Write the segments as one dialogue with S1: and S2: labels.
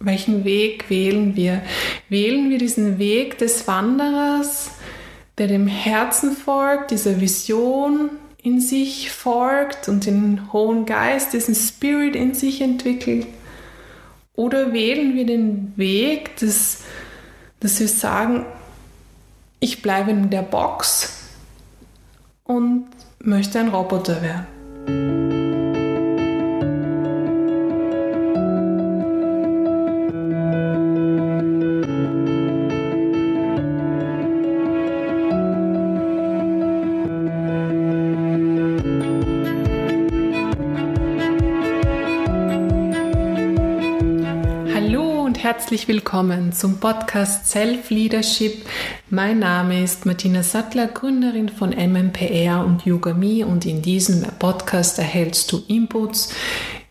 S1: Welchen Weg wählen wir? Wählen wir diesen Weg des Wanderers, der dem Herzen folgt, dieser Vision in sich folgt und den Hohen Geist, diesen Spirit in sich entwickelt? Oder wählen wir den Weg, des, dass wir sagen, ich bleibe in der Box und möchte ein Roboter werden? Herzlich willkommen zum Podcast Self Leadership. Mein Name ist Martina Sattler, Gründerin von MMPR und Yoga.me und in diesem Podcast erhältst du Inputs,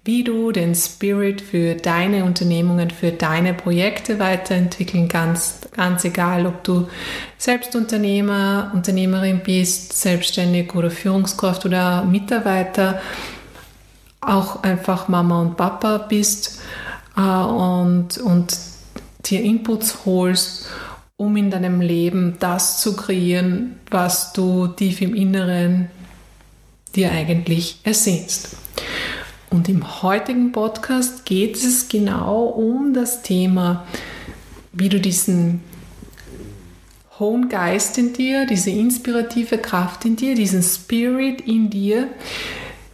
S1: wie du den Spirit für deine Unternehmungen, für deine Projekte weiterentwickeln kannst. Ganz egal, ob du Selbstunternehmer, Unternehmerin bist, selbstständig oder Führungskraft oder Mitarbeiter, auch einfach Mama und Papa bist und, und dir Inputs holst, um in deinem Leben das zu kreieren, was du tief im Inneren dir eigentlich ersehnst. Und im heutigen Podcast geht es genau um das Thema, wie du diesen hohen Geist in dir, diese inspirative Kraft in dir, diesen Spirit in dir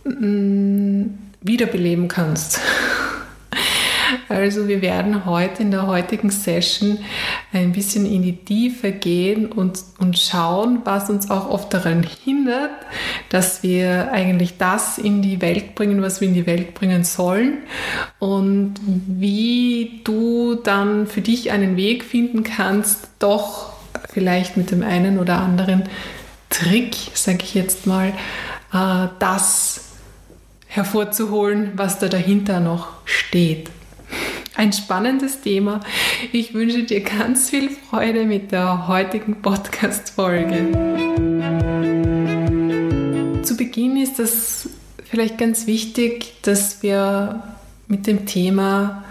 S1: mm, wiederbeleben kannst. Also wir werden heute in der heutigen Session ein bisschen in die Tiefe gehen und, und schauen, was uns auch oft daran hindert, dass wir eigentlich das in die Welt bringen, was wir in die Welt bringen sollen. Und wie du dann für dich einen Weg finden kannst, doch vielleicht mit dem einen oder anderen Trick, sage ich jetzt mal, äh, das hervorzuholen, was da dahinter noch steht ein spannendes Thema. Ich wünsche dir ganz viel Freude mit der heutigen Podcast-Folge. Zu Beginn ist es vielleicht ganz wichtig, dass wir mit dem Thema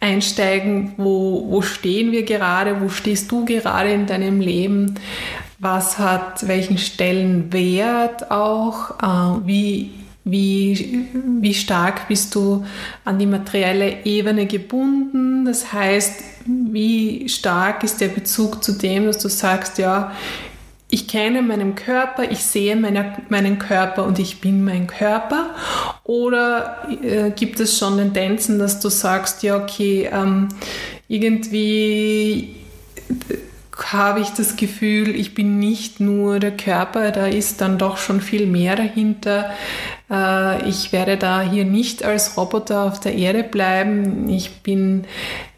S1: einsteigen, wo, wo stehen wir gerade, wo stehst du gerade in deinem Leben, was hat welchen Stellenwert auch, äh, wie wie, wie stark bist du an die materielle Ebene gebunden? Das heißt, wie stark ist der Bezug zu dem, dass du sagst, ja, ich kenne meinen Körper, ich sehe meine, meinen Körper und ich bin mein Körper? Oder äh, gibt es schon Tendenzen, dass du sagst, ja, okay, ähm, irgendwie habe ich das Gefühl, ich bin nicht nur der Körper, da ist dann doch schon viel mehr dahinter. Äh, ich werde da hier nicht als Roboter auf der Erde bleiben. Ich bin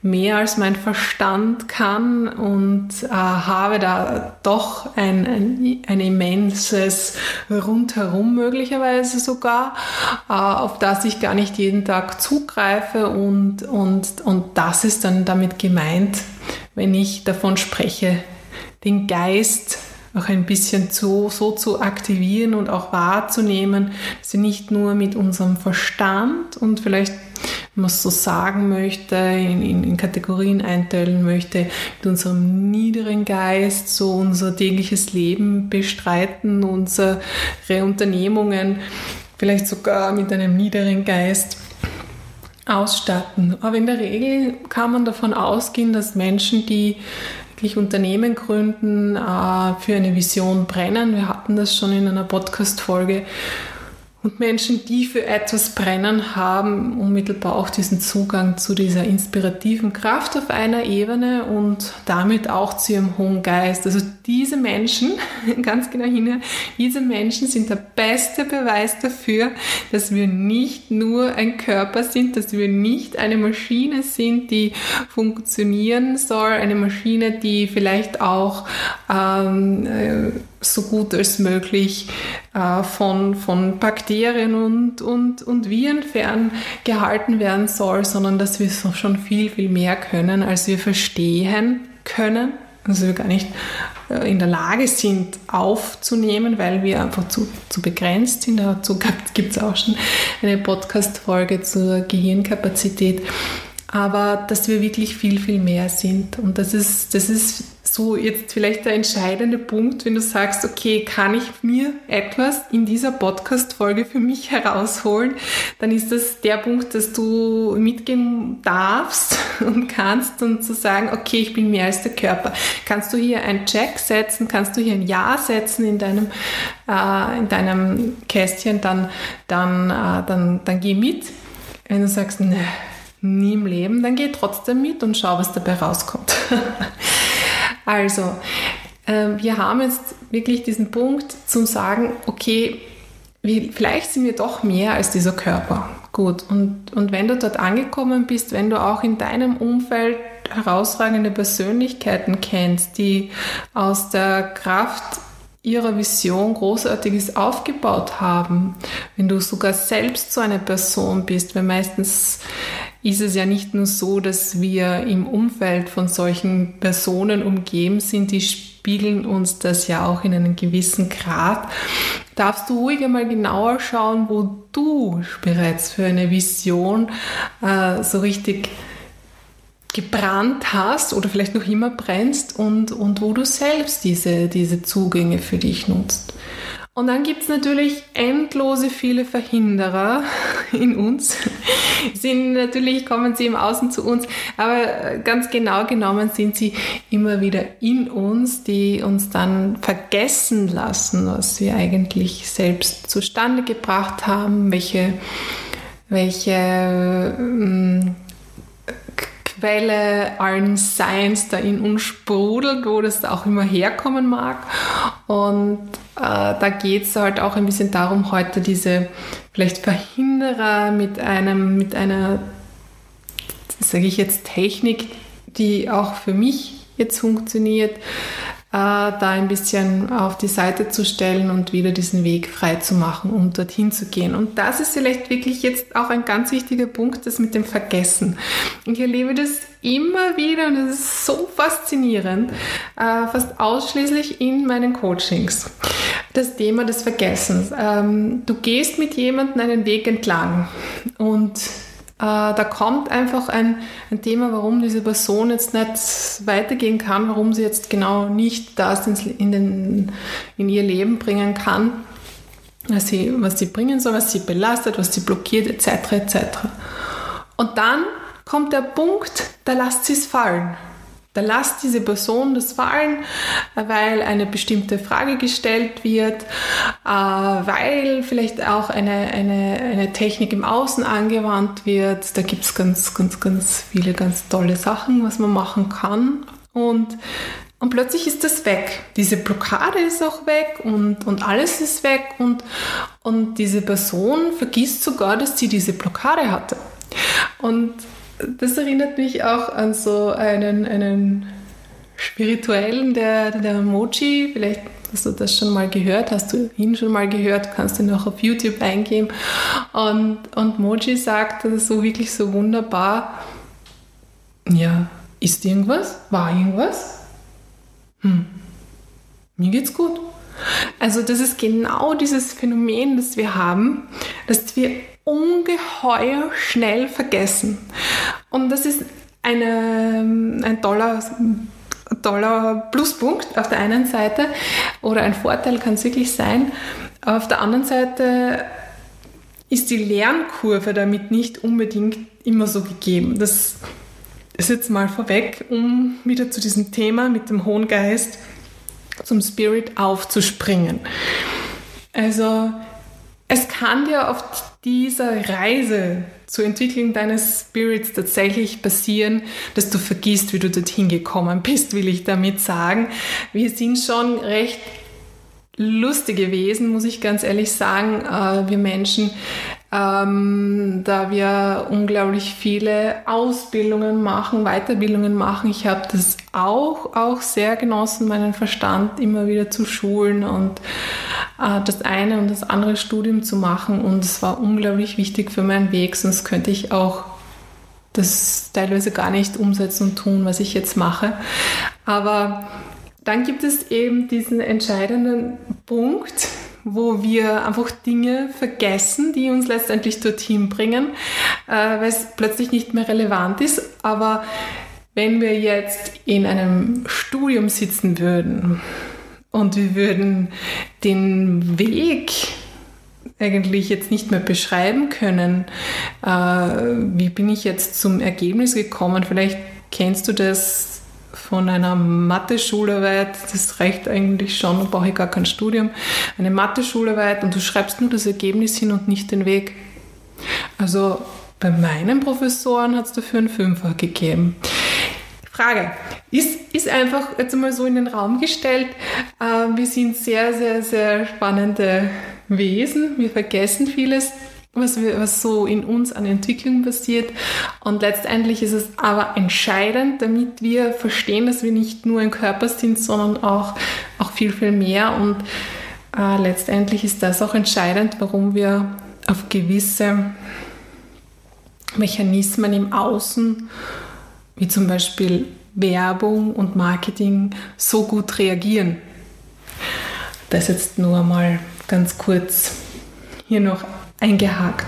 S1: mehr als mein Verstand kann und äh, habe da doch ein, ein, ein immenses Rundherum möglicherweise sogar, äh, auf das ich gar nicht jeden Tag zugreife und, und, und das ist dann damit gemeint, wenn ich davon spreche, den Geist auch ein bisschen zu, so zu aktivieren und auch wahrzunehmen, dass wir nicht nur mit unserem Verstand und vielleicht, wenn man es so sagen möchte, in, in, in Kategorien einteilen möchte, mit unserem niederen Geist so unser tägliches Leben bestreiten, unsere Unternehmungen, vielleicht sogar mit einem niederen Geist ausstatten. Aber in der Regel kann man davon ausgehen, dass Menschen, die wirklich Unternehmen gründen, äh, für eine Vision brennen. Wir hatten das schon in einer Podcast-Folge und Menschen, die für etwas brennen, haben unmittelbar auch diesen Zugang zu dieser inspirativen Kraft auf einer Ebene und damit auch zu ihrem hohen Geist. Also diese Menschen, ganz genau hin, diese Menschen sind der beste Beweis dafür, dass wir nicht nur ein Körper sind, dass wir nicht eine Maschine sind, die funktionieren soll, eine Maschine, die vielleicht auch ähm, äh, so gut als möglich äh, von, von Bakterien und, und, und Viren ferngehalten werden soll, sondern dass wir schon viel, viel mehr können, als wir verstehen können. also wir gar nicht äh, in der Lage sind aufzunehmen, weil wir einfach zu, zu begrenzt sind. Dazu gibt es auch schon eine Podcast-Folge zur Gehirnkapazität. Aber dass wir wirklich viel, viel mehr sind. Und das ist, das ist so jetzt vielleicht der entscheidende Punkt, wenn du sagst, okay, kann ich mir etwas in dieser Podcast-Folge für mich herausholen, dann ist das der Punkt, dass du mitgehen darfst und kannst und zu sagen, okay, ich bin mehr als der Körper. Kannst du hier einen Check setzen, kannst du hier ein Ja setzen in deinem, äh, in deinem Kästchen, dann, dann, äh, dann, dann geh mit. Wenn du sagst, ne, nie im Leben, dann geh trotzdem mit und schau, was dabei rauskommt. Also, äh, wir haben jetzt wirklich diesen Punkt zum Sagen, okay, vielleicht sind wir doch mehr als dieser Körper. Gut, und, und wenn du dort angekommen bist, wenn du auch in deinem Umfeld herausragende Persönlichkeiten kennst, die aus der Kraft ihrer Vision Großartiges aufgebaut haben, wenn du sogar selbst so eine Person bist, weil meistens ist es ja nicht nur so, dass wir im Umfeld von solchen Personen umgeben sind, die spiegeln uns das ja auch in einem gewissen Grad. Darfst du ruhig einmal genauer schauen, wo du bereits für eine Vision äh, so richtig gebrannt hast oder vielleicht noch immer brennst und, und wo du selbst diese, diese Zugänge für dich nutzt. Und dann gibt es natürlich endlose viele Verhinderer in uns. Sind natürlich kommen sie im Außen zu uns, aber ganz genau genommen sind sie immer wieder in uns, die uns dann vergessen lassen, was wir eigentlich selbst zustande gebracht haben, welche, welche ähm, Quelle allen Seins da in uns sprudelt, wo das auch immer herkommen mag. Und äh, da geht es halt auch ein bisschen darum, heute diese vielleicht Verhinderer mit einem, mit einer, sage ich jetzt, Technik, die auch für mich jetzt funktioniert, da ein bisschen auf die Seite zu stellen und wieder diesen Weg frei zu machen, um dorthin zu gehen. Und das ist vielleicht wirklich jetzt auch ein ganz wichtiger Punkt, das mit dem Vergessen. Ich erlebe das immer wieder und es ist so faszinierend, äh, fast ausschließlich in meinen Coachings. Das Thema des Vergessens. Ähm, du gehst mit jemandem einen Weg entlang und äh, da kommt einfach ein, ein Thema, warum diese Person jetzt nicht weitergehen kann, warum sie jetzt genau nicht das in, den, in ihr Leben bringen kann, was sie, was sie bringen soll, was sie belastet, was sie blockiert, etc. etc. Und dann kommt der Punkt, da lasst sie es fallen. Da lasst diese Person das fallen, weil eine bestimmte Frage gestellt wird, äh, weil vielleicht auch eine, eine, eine Technik im Außen angewandt wird. Da gibt es ganz, ganz, ganz viele ganz tolle Sachen, was man machen kann. Und, und plötzlich ist das weg. Diese Blockade ist auch weg und, und alles ist weg und, und diese Person vergisst sogar, dass sie diese Blockade hatte. Und das erinnert mich auch an so einen, einen spirituellen, der, der Mochi, vielleicht hast du das schon mal gehört, hast du ihn schon mal gehört, kannst ihn auch auf YouTube eingeben. Und, und Mochi sagt das so wirklich so wunderbar, ja, ist irgendwas? War irgendwas? Hm, mir geht's gut. Also das ist genau dieses Phänomen, das wir haben, dass wir ungeheuer schnell vergessen. Und das ist eine, ein toller, toller Pluspunkt auf der einen Seite oder ein Vorteil kann es wirklich sein. Auf der anderen Seite ist die Lernkurve damit nicht unbedingt immer so gegeben. Das ist jetzt mal vorweg, um wieder zu diesem Thema mit dem Hohen Geist zum Spirit aufzuspringen. Also es kann dir auf dieser Reise zur Entwicklung deines Spirits tatsächlich passieren, dass du vergisst, wie du dorthin gekommen bist, will ich damit sagen. Wir sind schon recht lustige Wesen, muss ich ganz ehrlich sagen, äh, wir Menschen, ähm, da wir unglaublich viele Ausbildungen machen, Weiterbildungen machen. Ich habe das auch, auch sehr genossen, meinen Verstand immer wieder zu schulen und äh, das eine und das andere Studium zu machen. Und es war unglaublich wichtig für meinen Weg, sonst könnte ich auch das teilweise gar nicht umsetzen und tun, was ich jetzt mache. Aber dann gibt es eben diesen entscheidenden Punkt, wo wir einfach Dinge vergessen, die uns letztendlich dorthin bringen, äh, weil es plötzlich nicht mehr relevant ist. Aber wenn wir jetzt in einem Studium sitzen würden und wir würden den Weg eigentlich jetzt nicht mehr beschreiben können, äh, wie bin ich jetzt zum Ergebnis gekommen, vielleicht kennst du das von einer Mathe-Schularbeit, das reicht eigentlich schon, da brauche ich gar kein Studium, eine Mathe-Schularbeit und du schreibst nur das Ergebnis hin und nicht den Weg. Also bei meinen Professoren hat es dafür einen Fünfer gegeben. Frage, ist, ist einfach jetzt einmal so in den Raum gestellt, äh, wir sind sehr, sehr, sehr spannende Wesen, wir vergessen vieles, was, wir, was so in uns an Entwicklung passiert. Und letztendlich ist es aber entscheidend, damit wir verstehen, dass wir nicht nur ein Körper sind, sondern auch, auch viel, viel mehr. Und äh, letztendlich ist das auch entscheidend, warum wir auf gewisse Mechanismen im Außen, wie zum Beispiel Werbung und Marketing, so gut reagieren. Das jetzt nur mal ganz kurz hier noch eingehakt.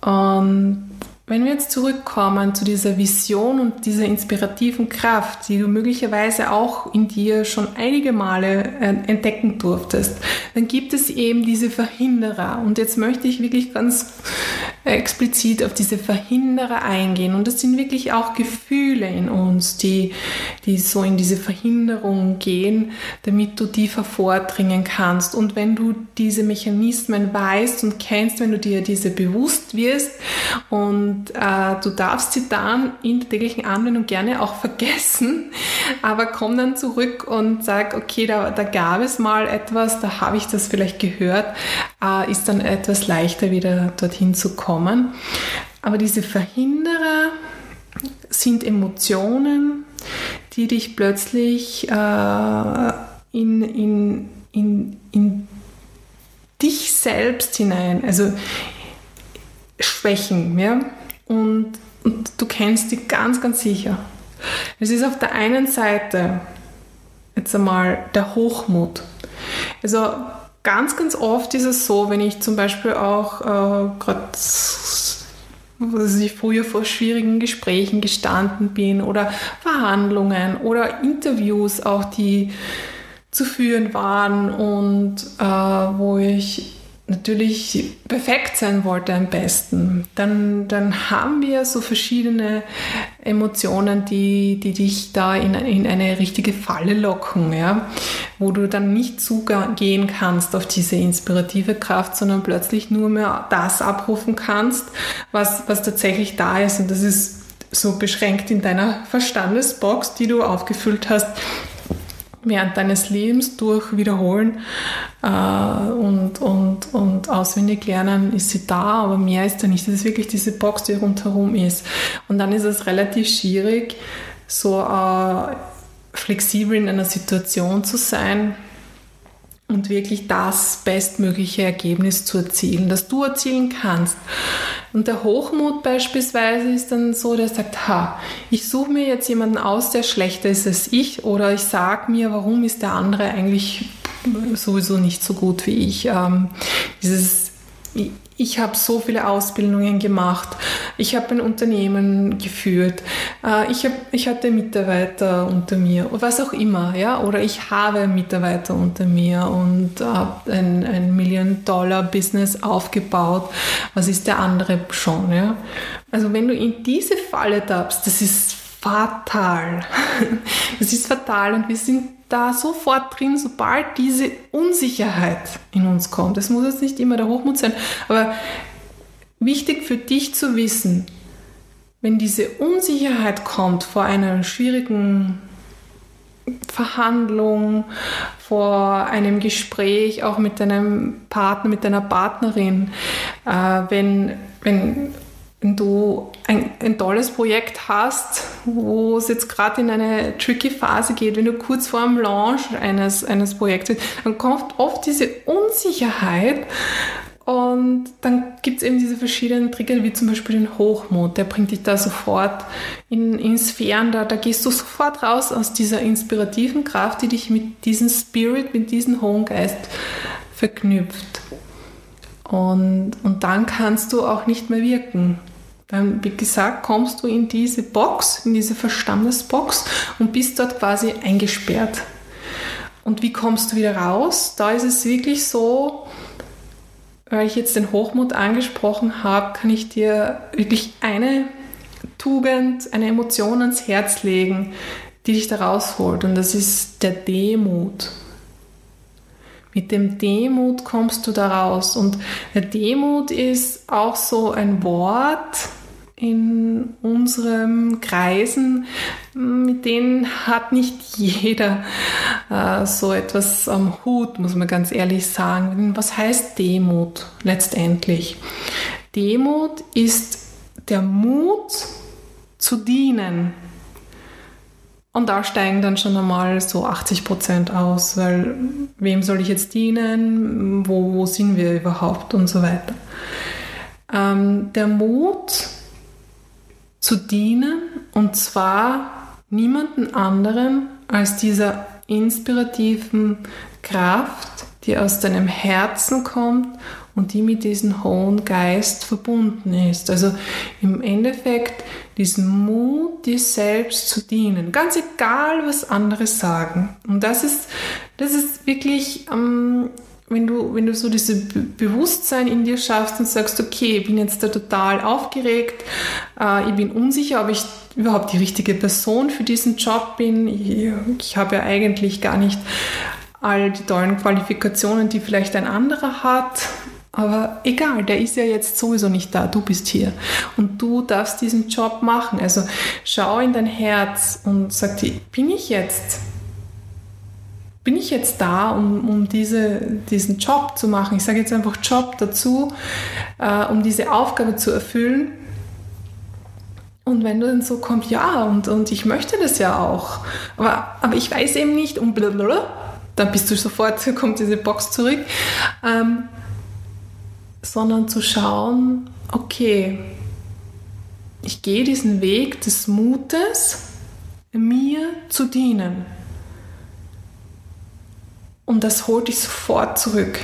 S1: Und wenn wir jetzt zurückkommen zu dieser Vision und dieser inspirativen Kraft, die du möglicherweise auch in dir schon einige Male äh, entdecken durftest, dann gibt es eben diese Verhinderer. Und jetzt möchte ich wirklich ganz explizit auf diese Verhinderer eingehen. Und das sind wirklich auch Gefühle in uns, die, die so in diese Verhinderung gehen, damit du die vordringen kannst. Und wenn du diese Mechanismen weißt und kennst, wenn du dir diese bewusst wirst und äh, du darfst sie dann in der täglichen Anwendung gerne auch vergessen, aber komm dann zurück und sag, okay, da, da gab es mal etwas, da habe ich das vielleicht gehört, äh, ist dann etwas leichter wieder dorthin zu kommen kommen. Aber diese Verhinderer sind Emotionen, die dich plötzlich äh, in, in, in, in dich selbst hinein, also schwächen. Ja? Und, und du kennst die ganz, ganz sicher. Es ist auf der einen Seite jetzt einmal der Hochmut. Also ganz, ganz oft ist es so, wenn ich zum Beispiel auch äh, gerade früher vor schwierigen Gesprächen gestanden bin oder Verhandlungen oder Interviews auch, die zu führen waren und äh, wo ich natürlich perfekt sein wollte am besten, dann, dann haben wir so verschiedene Emotionen, die, die dich da in, in eine richtige Falle locken, ja? wo du dann nicht zugehen kannst auf diese inspirative Kraft, sondern plötzlich nur mehr das abrufen kannst, was, was tatsächlich da ist. Und das ist so beschränkt in deiner Verstandesbox, die du aufgefüllt hast während deines Lebens durch Wiederholen äh, und, und, und auswendig lernen ist sie da, aber mehr ist da nicht. Das ist wirklich diese Box, die rundherum ist. Und dann ist es relativ schwierig, so äh, flexibel in einer Situation zu sein, und wirklich das bestmögliche Ergebnis zu erzielen, das du erzielen kannst. Und der Hochmut beispielsweise ist dann so, der sagt, ha, ich suche mir jetzt jemanden aus, der schlechter ist als ich, oder ich sage mir, warum ist der andere eigentlich sowieso nicht so gut wie ich. Ähm, dieses ich habe so viele Ausbildungen gemacht, ich habe ein Unternehmen geführt, äh, ich, hab, ich hatte Mitarbeiter unter mir, was auch immer, ja, oder ich habe Mitarbeiter unter mir und habe ein, ein Million-Dollar-Business aufgebaut. Was ist der andere schon, ja? Also wenn du in diese Falle tappst, das ist fatal. Das ist fatal und wir sind da sofort drin, sobald diese Unsicherheit in uns kommt. Es muss jetzt nicht immer der Hochmut sein, aber wichtig für dich zu wissen, wenn diese Unsicherheit kommt vor einer schwierigen Verhandlung, vor einem Gespräch, auch mit deinem Partner, mit deiner Partnerin, äh, wenn, wenn wenn du ein, ein tolles Projekt hast, wo es jetzt gerade in eine tricky Phase geht, wenn du kurz vor dem Launch eines, eines Projekts bist, dann kommt oft diese Unsicherheit Und dann gibt es eben diese verschiedenen Trigger, wie zum Beispiel den Hochmut. Der bringt dich da sofort in, in Sphären, da, da gehst du sofort raus aus dieser inspirativen Kraft, die dich mit diesem Spirit, mit diesem hohen Geist verknüpft. Und, und dann kannst du auch nicht mehr wirken. Dann, wie gesagt, kommst du in diese Box, in diese Verstandesbox und bist dort quasi eingesperrt. Und wie kommst du wieder raus? Da ist es wirklich so, weil ich jetzt den Hochmut angesprochen habe, kann ich dir wirklich eine Tugend, eine Emotion ans Herz legen, die dich da rausholt. Und das ist der Demut. Mit dem Demut kommst du da raus. Und der Demut ist auch so ein Wort, in unseren Kreisen, mit denen hat nicht jeder äh, so etwas am Hut, muss man ganz ehrlich sagen. Was heißt Demut letztendlich? Demut ist der Mut zu dienen. Und da steigen dann schon einmal so 80 Prozent aus, weil wem soll ich jetzt dienen, wo, wo sind wir überhaupt und so weiter. Ähm, der Mut zu dienen und zwar niemanden anderen als dieser inspirativen Kraft, die aus deinem Herzen kommt und die mit diesem hohen Geist verbunden ist. Also im Endeffekt diesen Mut, dir selbst zu dienen, ganz egal, was andere sagen. Und das ist, das ist wirklich ähm, wenn du, wenn du so dieses Bewusstsein in dir schaffst und sagst, okay, ich bin jetzt da total aufgeregt, äh, ich bin unsicher, ob ich überhaupt die richtige Person für diesen Job bin. Ich, ich habe ja eigentlich gar nicht all die tollen Qualifikationen, die vielleicht ein anderer hat. Aber egal, der ist ja jetzt sowieso nicht da, du bist hier und du darfst diesen Job machen. Also schau in dein Herz und sag dir, bin ich jetzt bin ich jetzt da, um, um diese, diesen Job zu machen? Ich sage jetzt einfach Job dazu, äh, um diese Aufgabe zu erfüllen. Und wenn du dann so kommst, ja, und, und ich möchte das ja auch, aber, aber ich weiß eben nicht und blablabla, dann bist du sofort, kommt diese Box zurück, ähm, sondern zu schauen, okay, ich gehe diesen Weg des Mutes, mir zu dienen. Und das holt dich sofort zurück.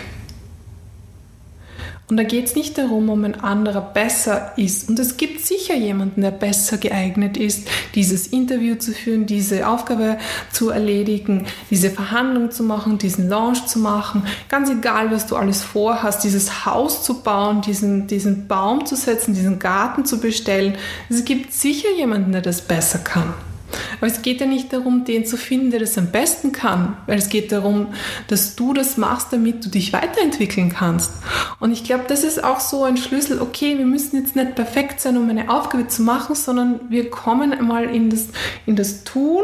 S1: Und da geht es nicht darum, ob ein anderer besser ist. Und es gibt sicher jemanden, der besser geeignet ist, dieses Interview zu führen, diese Aufgabe zu erledigen, diese Verhandlung zu machen, diesen Launch zu machen. Ganz egal, was du alles vorhast, dieses Haus zu bauen, diesen, diesen Baum zu setzen, diesen Garten zu bestellen. Es gibt sicher jemanden, der das besser kann. Aber es geht ja nicht darum, den zu finden, der das am besten kann, weil es geht darum, dass du das machst, damit du dich weiterentwickeln kannst. Und ich glaube, das ist auch so ein Schlüssel, okay, wir müssen jetzt nicht perfekt sein, um eine Aufgabe zu machen, sondern wir kommen einmal in das, in das Tun,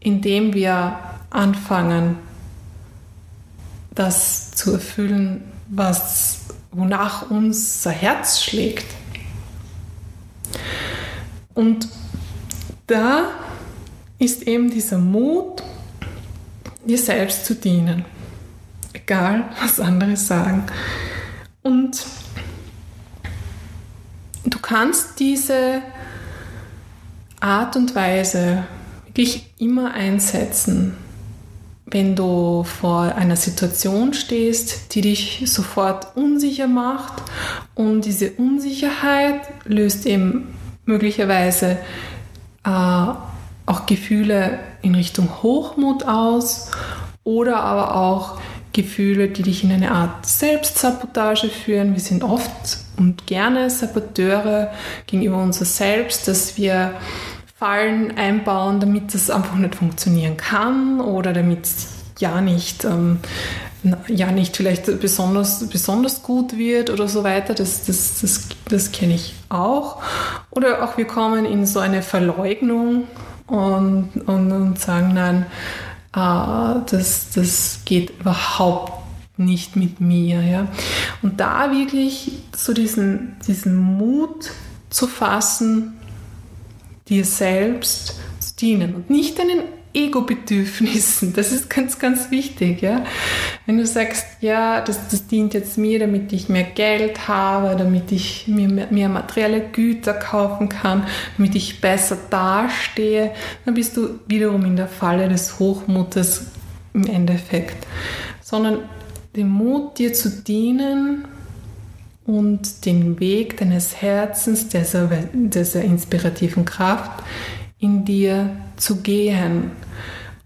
S1: indem wir anfangen, das zu erfüllen, was, wonach unser Herz schlägt. Und da ist eben dieser Mut, dir selbst zu dienen. Egal, was andere sagen. Und du kannst diese Art und Weise wirklich immer einsetzen, wenn du vor einer Situation stehst, die dich sofort unsicher macht und diese Unsicherheit löst eben möglicherweise äh, auch Gefühle in Richtung Hochmut aus oder aber auch Gefühle, die dich in eine Art Selbstsabotage führen. Wir sind oft und gerne Saboteure gegenüber uns selbst, dass wir Fallen einbauen, damit das einfach nicht funktionieren kann oder damit es ja nicht, ähm, ja nicht vielleicht besonders, besonders gut wird oder so weiter. Das, das, das, das kenne ich auch. Oder auch wir kommen in so eine Verleugnung und, und, und sagen, nein, äh, das, das geht überhaupt nicht mit mir. Ja? Und da wirklich so diesen, diesen Mut zu fassen, dir selbst zu dienen und nicht deinen Ego-Bedürfnissen. Das ist ganz, ganz wichtig. Ja? Wenn du sagst, ja, das, das dient jetzt mir, damit ich mehr Geld habe, damit ich mir mehr, mehr materielle Güter kaufen kann, damit ich besser dastehe, dann bist du wiederum in der Falle des Hochmutes im Endeffekt. Sondern den Mut, dir zu dienen, und den Weg deines Herzens, dieser, dieser inspirativen Kraft in dir zu gehen.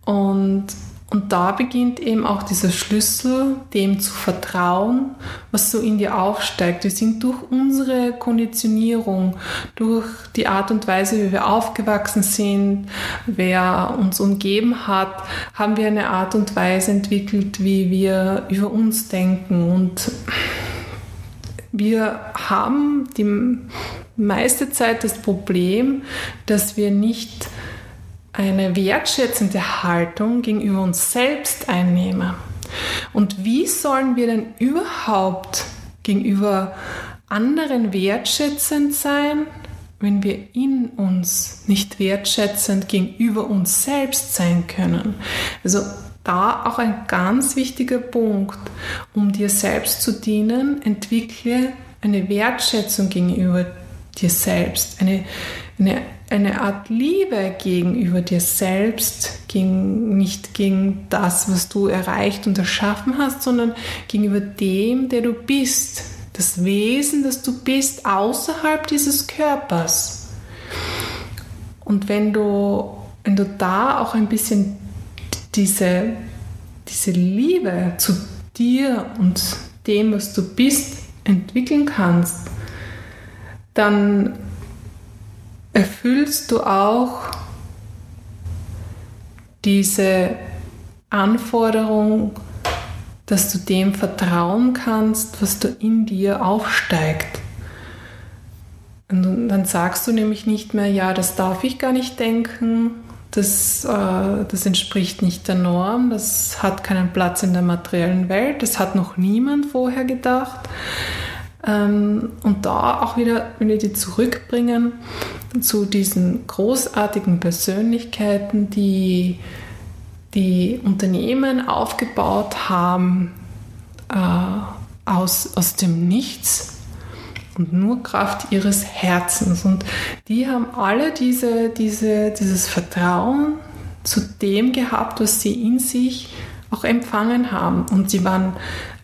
S1: Und, und da beginnt eben auch dieser Schlüssel, dem zu vertrauen, was so in dir aufsteigt. Wir sind durch unsere Konditionierung, durch die Art und Weise, wie wir aufgewachsen sind, wer uns umgeben hat, haben wir eine Art und Weise entwickelt, wie wir über uns denken. Und wir haben die meiste Zeit das Problem, dass wir nicht eine wertschätzende Haltung gegenüber uns selbst einnehmen. Und wie sollen wir denn überhaupt gegenüber anderen wertschätzend sein, wenn wir in uns nicht wertschätzend gegenüber uns selbst sein können? Also da auch ein ganz wichtiger Punkt. Um dir selbst zu dienen, entwickle eine Wertschätzung gegenüber dir selbst, eine, eine, eine Art Liebe gegenüber dir selbst, gegen, nicht gegen das, was du erreicht und erschaffen hast, sondern gegenüber dem, der du bist, das Wesen, das du bist, außerhalb dieses Körpers. Und wenn du, wenn du da auch ein bisschen diese, diese Liebe zu dir und dem, was du bist, entwickeln kannst, dann erfüllst du auch diese Anforderung, dass du dem vertrauen kannst, was du in dir aufsteigt. Und dann sagst du nämlich nicht mehr, ja, das darf ich gar nicht denken, das, äh, das entspricht nicht der Norm, das hat keinen Platz in der materiellen Welt, das hat noch niemand vorher gedacht. Ähm, und da auch wieder, wenn wir die zurückbringen zu diesen großartigen Persönlichkeiten, die die Unternehmen aufgebaut haben äh, aus, aus dem Nichts und nur Kraft ihres Herzens. Und die haben alle diese, diese, dieses Vertrauen zu dem gehabt, was sie in sich auch empfangen haben. Und sie waren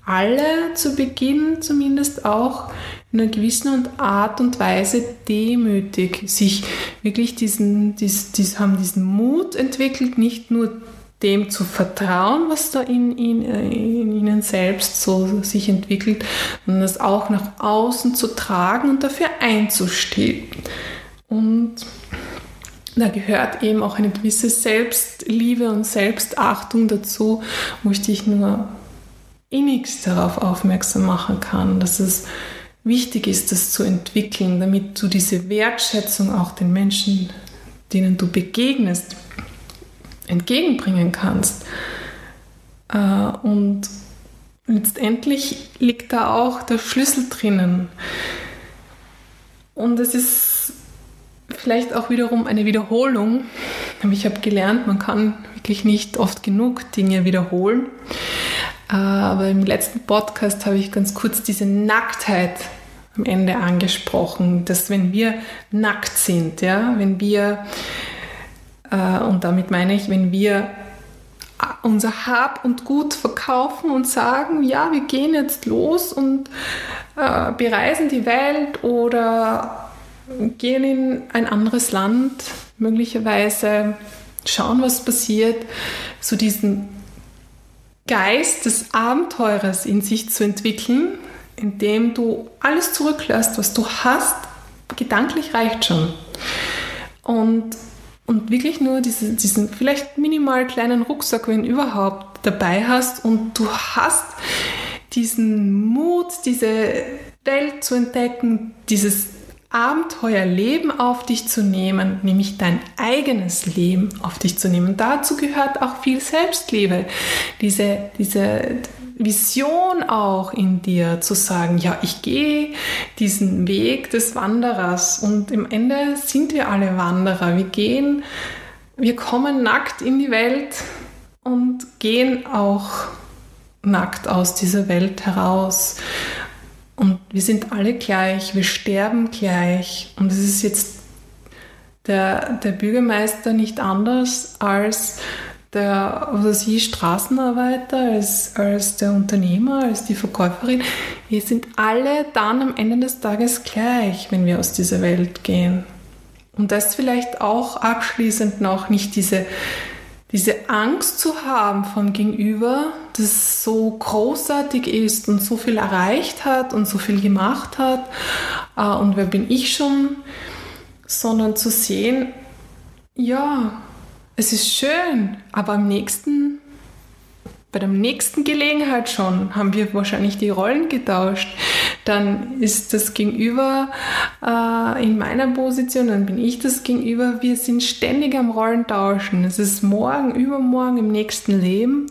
S1: alle zu Beginn zumindest auch in einer gewissen Art und Weise demütig, sich wirklich diesen, dies, dies, haben diesen Mut entwickelt, nicht nur dem zu vertrauen, was da in, in, in ihnen selbst so sich entwickelt, sondern das auch nach außen zu tragen und dafür einzustehen. Und da gehört eben auch eine gewisse Selbstliebe und Selbstachtung dazu, wo ich nur innigst darauf aufmerksam machen kann, dass es wichtig ist, das zu entwickeln, damit du diese Wertschätzung auch den Menschen, denen du begegnest, entgegenbringen kannst. Äh, und letztendlich liegt da auch der Schlüssel drinnen. Und es ist vielleicht auch wiederum eine Wiederholung. Aber ich habe gelernt, man kann wirklich nicht oft genug Dinge wiederholen. Äh, aber im letzten Podcast habe ich ganz kurz diese Nacktheit am Ende angesprochen, dass wenn wir nackt sind, ja, wenn wir äh, und damit meine ich, wenn wir unser Hab und Gut verkaufen und sagen, ja, wir gehen jetzt los und äh, bereisen die Welt oder gehen in ein anderes Land, möglicherweise schauen, was passiert, so diesen Geist des Abenteurers in sich zu entwickeln, indem du alles zurücklässt, was du hast, gedanklich reicht schon. Und und wirklich nur diese, diesen vielleicht minimal kleinen Rucksack, wenn überhaupt, dabei hast und du hast diesen Mut, diese Welt zu entdecken, dieses Abenteuerleben auf dich zu nehmen, nämlich dein eigenes Leben auf dich zu nehmen. Dazu gehört auch viel Selbstliebe, diese, diese Vision auch in dir zu sagen, ja, ich gehe diesen Weg des Wanderers und im Ende sind wir alle Wanderer. Wir gehen wir kommen nackt in die Welt und gehen auch nackt aus dieser Welt heraus. Und wir sind alle gleich, wir sterben gleich. Und es ist jetzt der, der Bürgermeister nicht anders als der oder sie Straßenarbeiter, als, als der Unternehmer, als die Verkäuferin. Wir sind alle dann am Ende des Tages gleich, wenn wir aus dieser Welt gehen. Und das vielleicht auch abschließend noch nicht diese, diese Angst zu haben vom Gegenüber, das so großartig ist und so viel erreicht hat und so viel gemacht hat. Äh, und wer bin ich schon? Sondern zu sehen, ja, es ist schön, aber am nächsten, bei der nächsten Gelegenheit schon haben wir wahrscheinlich die Rollen getauscht. Dann ist das Gegenüber äh, in meiner Position, dann bin ich das Gegenüber. Wir sind ständig am Rollentauschen. Es ist morgen, übermorgen, im nächsten Leben.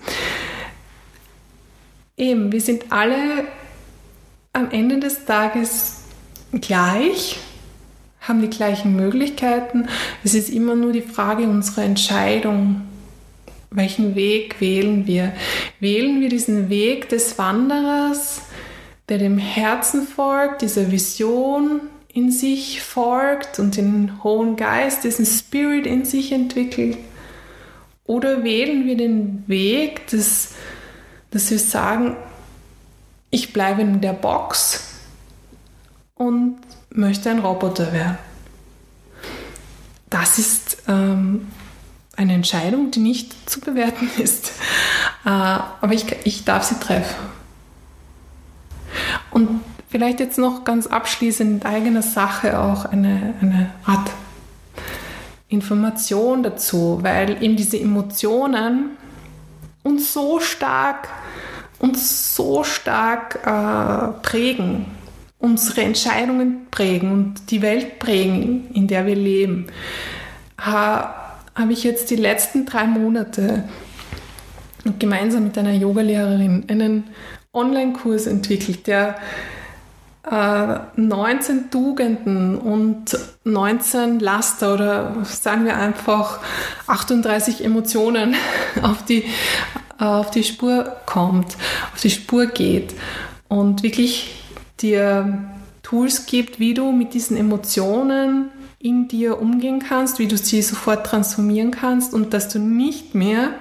S1: Eben, wir sind alle am Ende des Tages gleich haben die gleichen Möglichkeiten. Es ist immer nur die Frage unserer Entscheidung. Welchen Weg wählen wir? Wählen wir diesen Weg des Wanderers, der dem Herzen folgt, dieser Vision in sich folgt und den Hohen Geist, diesen Spirit in sich entwickelt? Oder wählen wir den Weg, des, dass wir sagen, ich bleibe in der Box und möchte ein Roboter werden. Das ist ähm, eine Entscheidung, die nicht zu bewerten ist. Äh, aber ich, ich darf sie treffen. Und vielleicht jetzt noch ganz abschließend in eigener Sache auch eine, eine Art Information dazu, weil eben diese Emotionen uns so stark, uns so stark äh, prägen unsere Entscheidungen prägen und die Welt prägen, in der wir leben, habe ich jetzt die letzten drei Monate gemeinsam mit einer Yogalehrerin einen Online-Kurs entwickelt, der 19 äh, Tugenden und 19 Laster oder sagen wir einfach 38 Emotionen auf die, auf die Spur kommt, auf die Spur geht und wirklich dir Tools gibt, wie du mit diesen Emotionen in dir umgehen kannst, wie du sie sofort transformieren kannst und dass du nicht mehr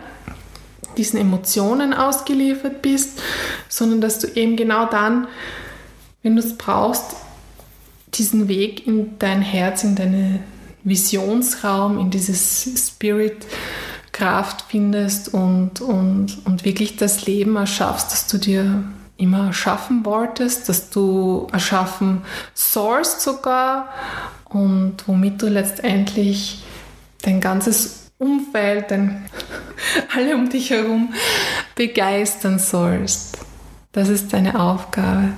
S1: diesen Emotionen ausgeliefert bist, sondern dass du eben genau dann, wenn du es brauchst, diesen Weg in dein Herz, in deinen Visionsraum, in dieses Spirit Kraft findest und, und, und wirklich das Leben erschaffst, das du dir immer erschaffen wolltest, dass du erschaffen sollst sogar und womit du letztendlich dein ganzes Umfeld, dein, alle um dich herum begeistern sollst. Das ist deine Aufgabe.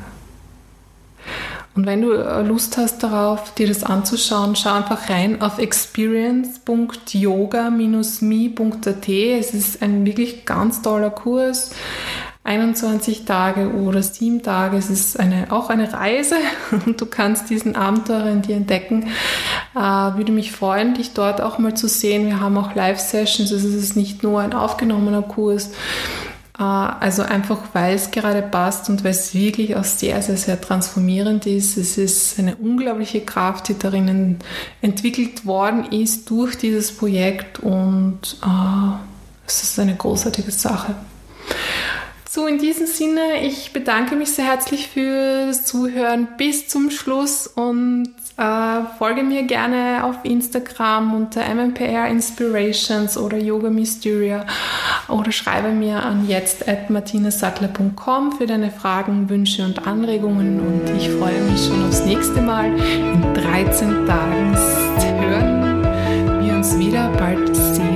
S1: Und wenn du Lust hast darauf, dir das anzuschauen, schau einfach rein auf experience.yoga-me.at. Es ist ein wirklich ganz toller Kurs. 21 Tage oder 7 Tage. Es ist eine, auch eine Reise und du kannst diesen Abenteuer in dir entdecken. Äh, würde mich freuen, dich dort auch mal zu sehen. Wir haben auch Live-Sessions, also es ist nicht nur ein aufgenommener Kurs. Äh, also einfach, weil es gerade passt und weil es wirklich auch sehr, sehr, sehr transformierend ist. Es ist eine unglaubliche Kraft, die darin entwickelt worden ist durch dieses Projekt und äh, es ist eine großartige Sache. So, in diesem Sinne, ich bedanke mich sehr herzlich fürs Zuhören bis zum Schluss und äh, folge mir gerne auf Instagram unter MMPR Inspirations oder Yoga Mysteria oder schreibe mir an jetzt.martinesattler.com für deine Fragen, Wünsche und Anregungen und ich freue mich schon aufs nächste Mal in 13 Tagen. Hören wir uns wieder bald sehen.